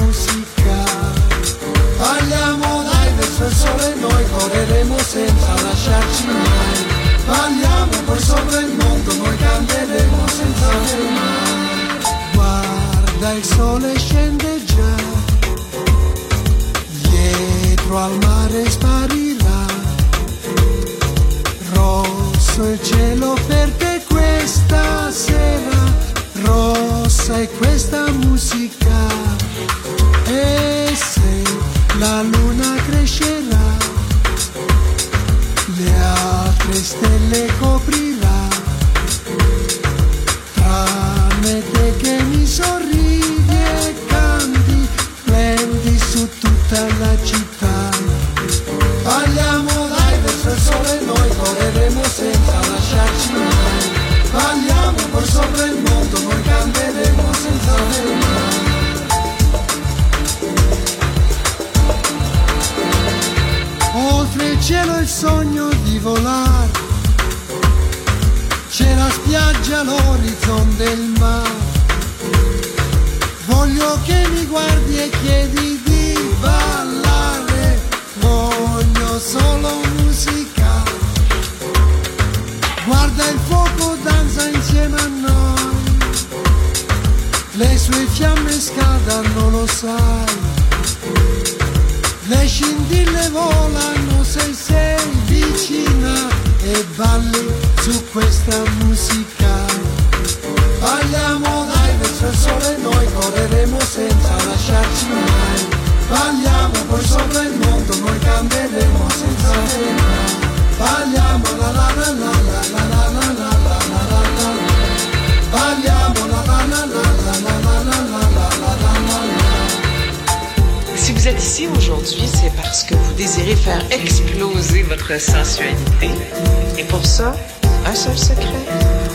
Musica. Parliamo dai verso il sole, noi correremo senza lasciarci mai. Parliamo poi sopra il mondo, noi canteremo senza fermare. Guarda il sole scende già, dietro al mare sparirà. Rosso il cielo per te questa sera, rossa è questa musica. La luna crescerà, le altre stelle coprirà. Chiedi di ballare, voglio solo musica. Guarda il fuoco, danza insieme a noi. Le sue fiamme scaldano, lo sai. Le scintille volano se sei vicina e balli su questa musica. Balliamo dai verso il sole, noi correremo senza Si vous êtes ici aujourd'hui, c'est parce que vous désirez faire exploser votre sensualité. Et pour ça, un seul secret,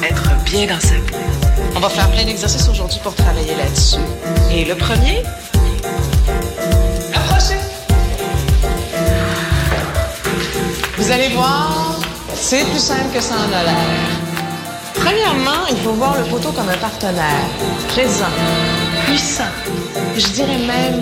être bien dans sa peau. On va faire plein d'exercices aujourd'hui pour travailler là-dessus. Et le premier, approchez. Vous allez voir, c'est plus simple que ça en a l'air. Premièrement, il faut voir le poteau comme un partenaire, présent, puissant, je dirais même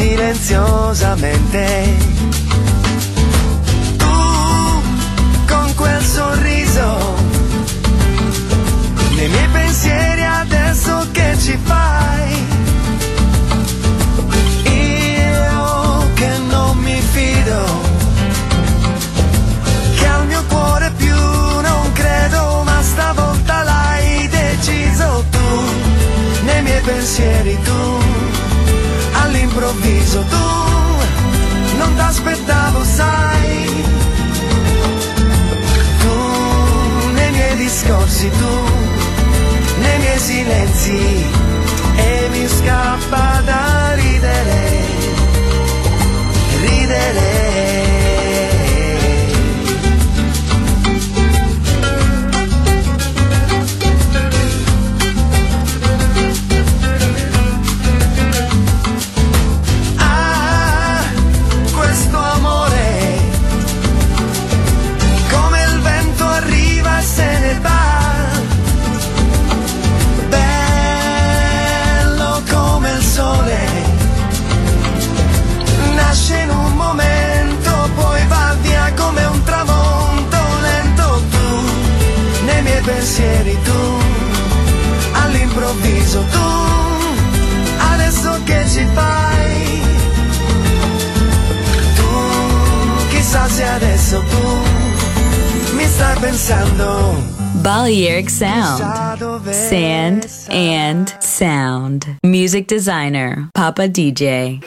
silenziosamente. Tu, con quel sorriso, nei miei pensieri adesso che ci fai. Io che non mi fido, che al mio cuore più non credo, ma stavolta l'hai deciso tu, nei miei pensieri tu all'improvviso tu non t'aspettavo, sai. Tu nei miei discorsi, tu nei miei silenzi e mi scappa da estar pensando. Balearic Sound. Sand and Sound. Music designer, Papa DJ.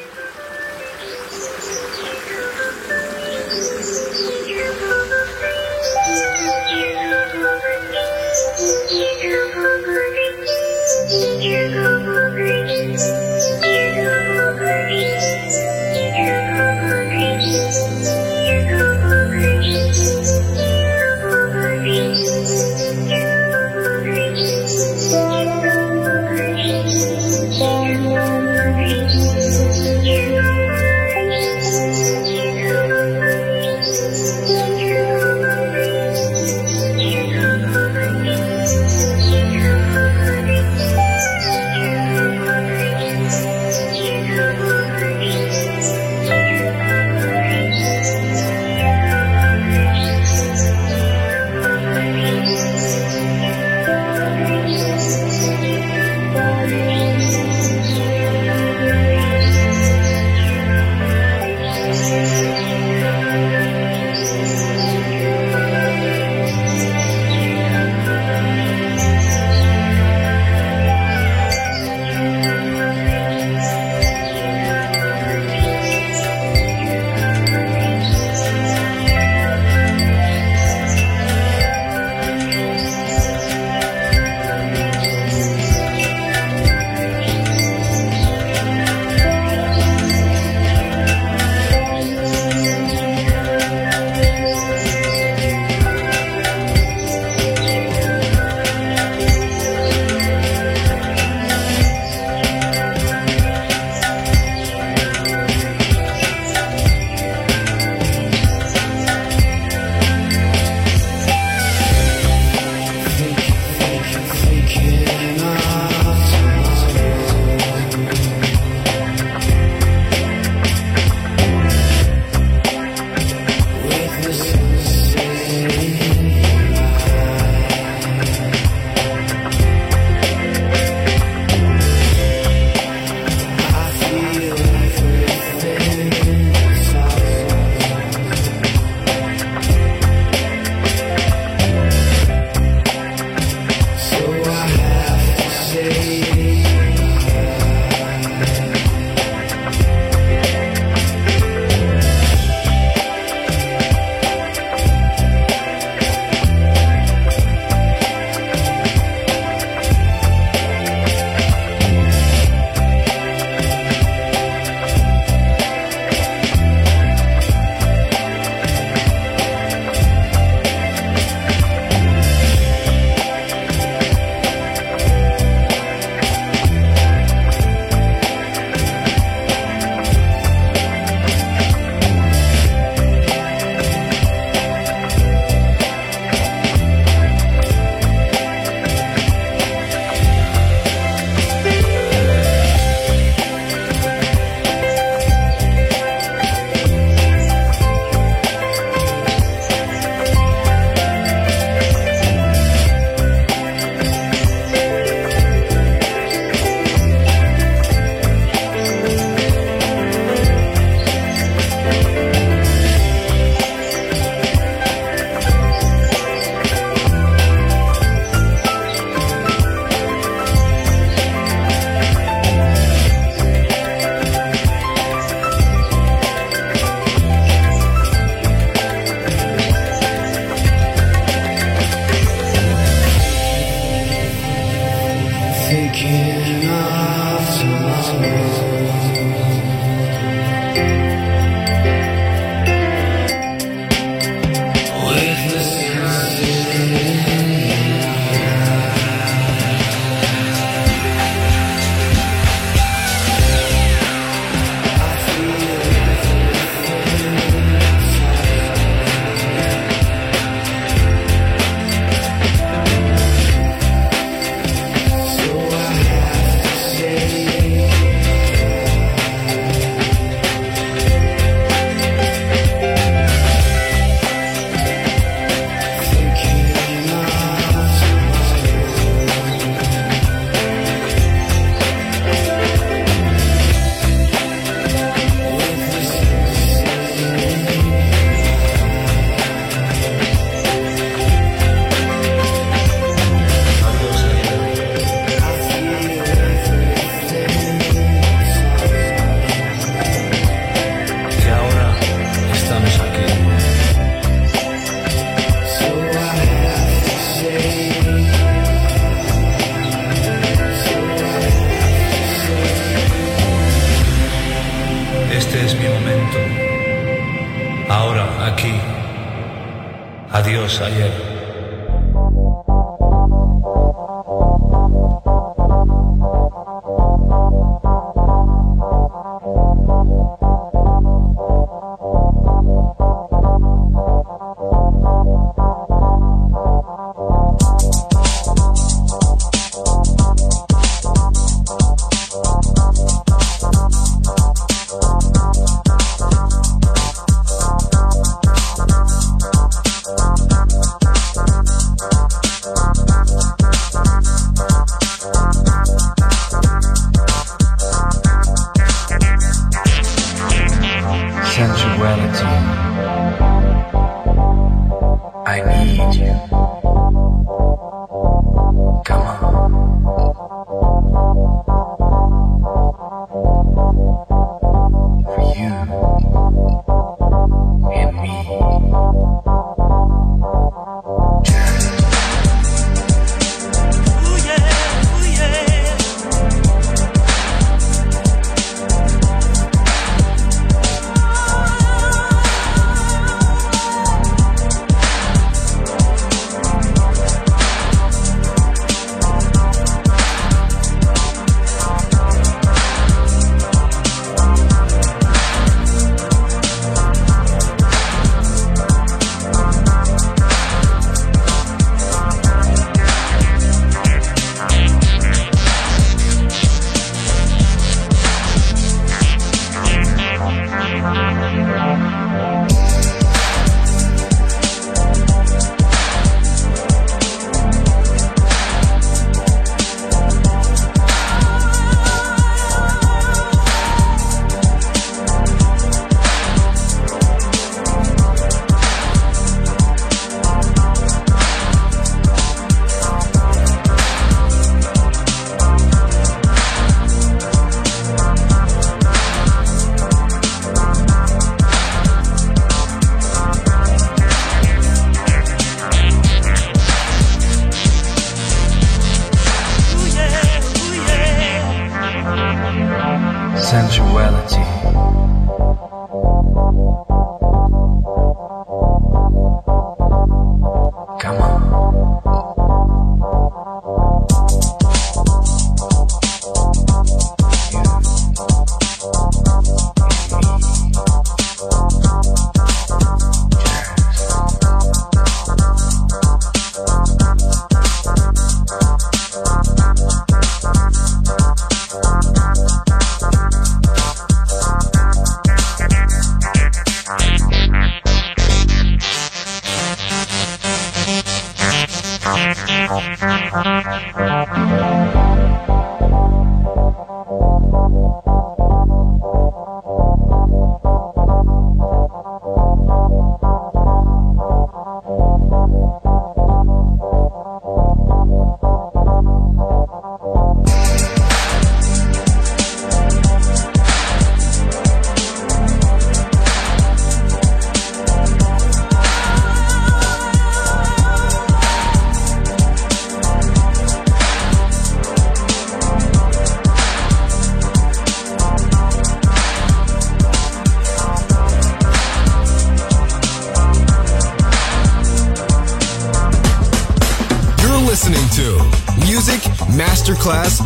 class.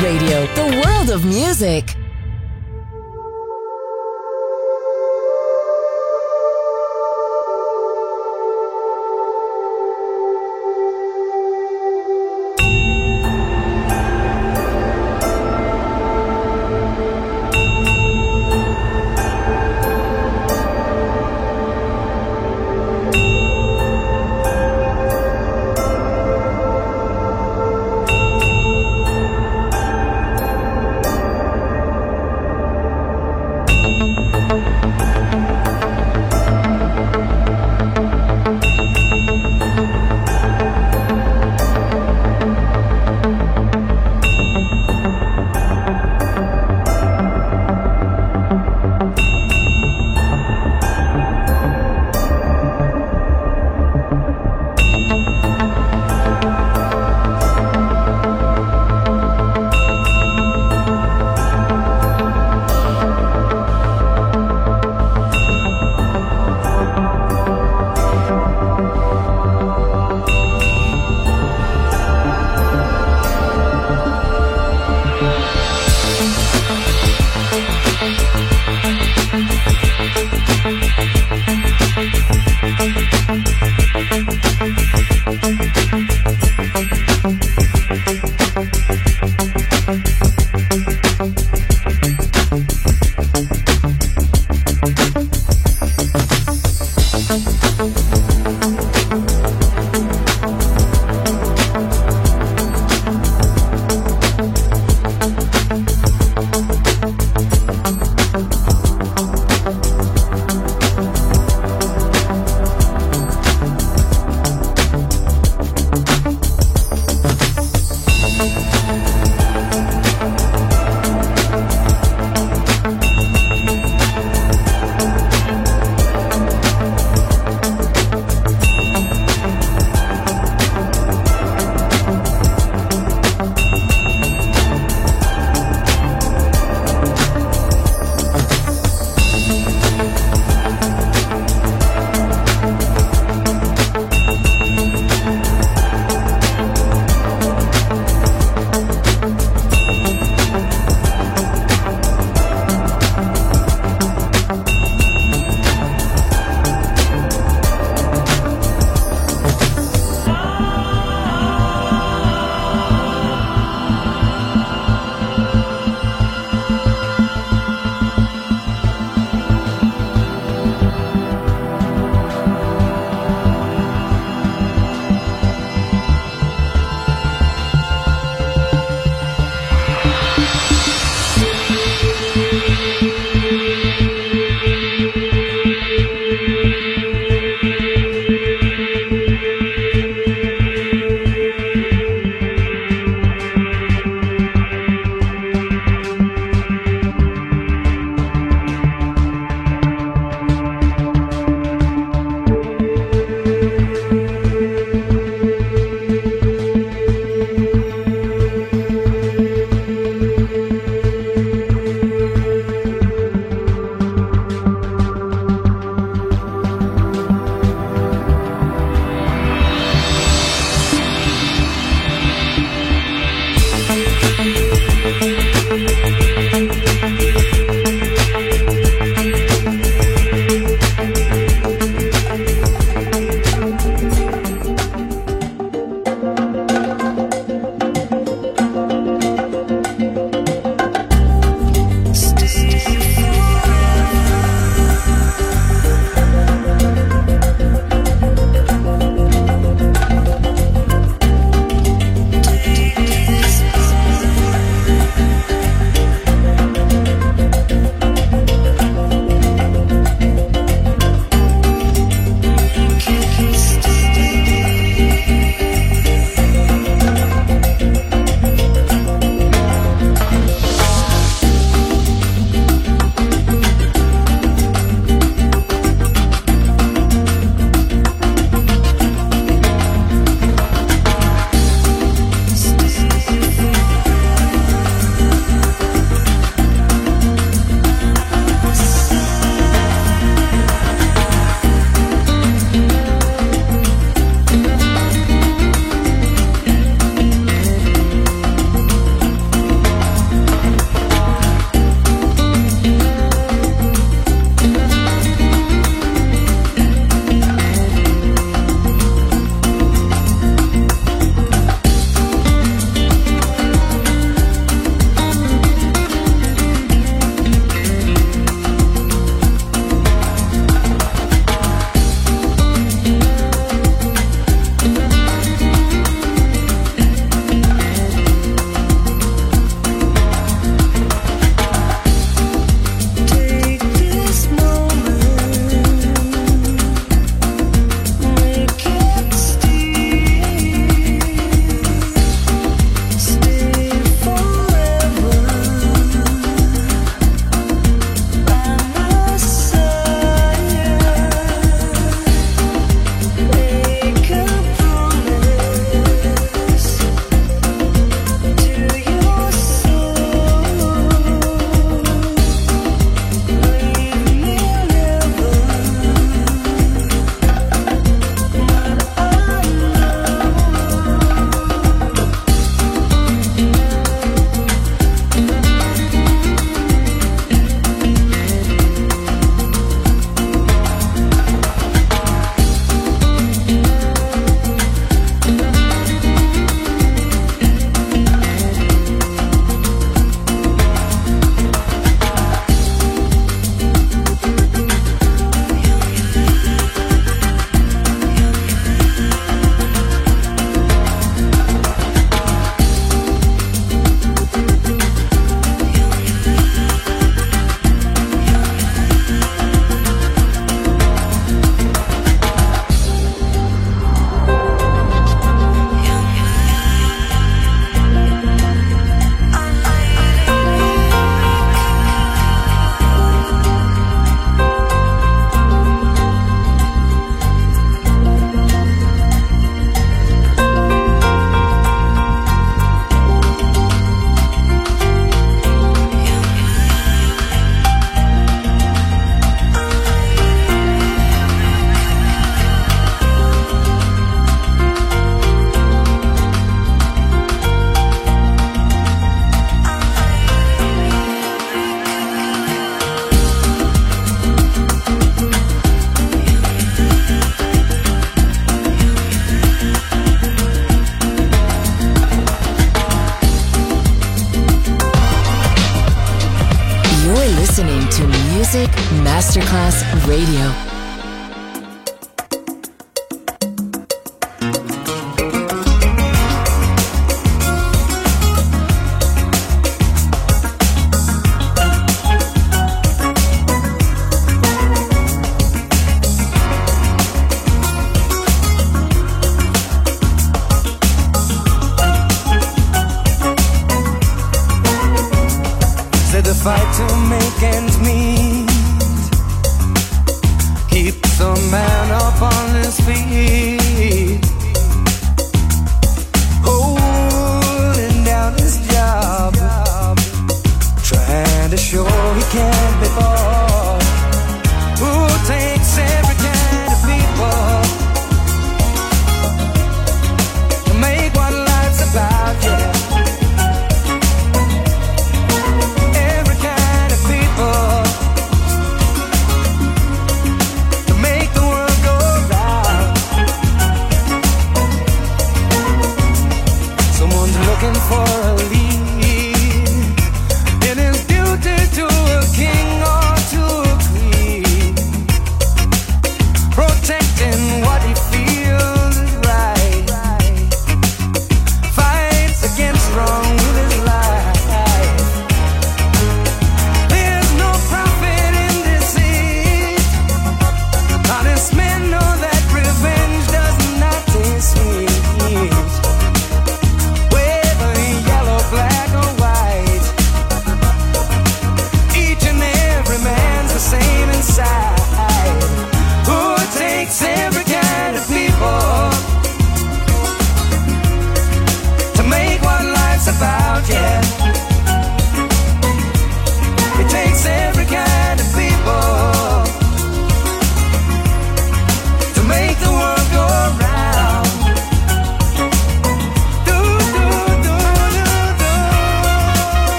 Radio.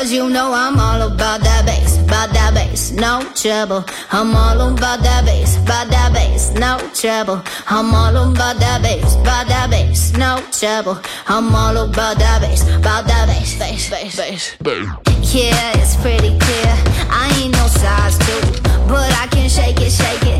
Cause you know I'm all about that bass, about that bass, no trouble. I'm all about that bass, about that bass, no trouble. I'm all about that bass, about that bass, no trouble. I'm all about that bass, about that bass, bass, bass, bass. bass. Yeah, it's pretty clear. I ain't no size two, but I can shake it, shake it.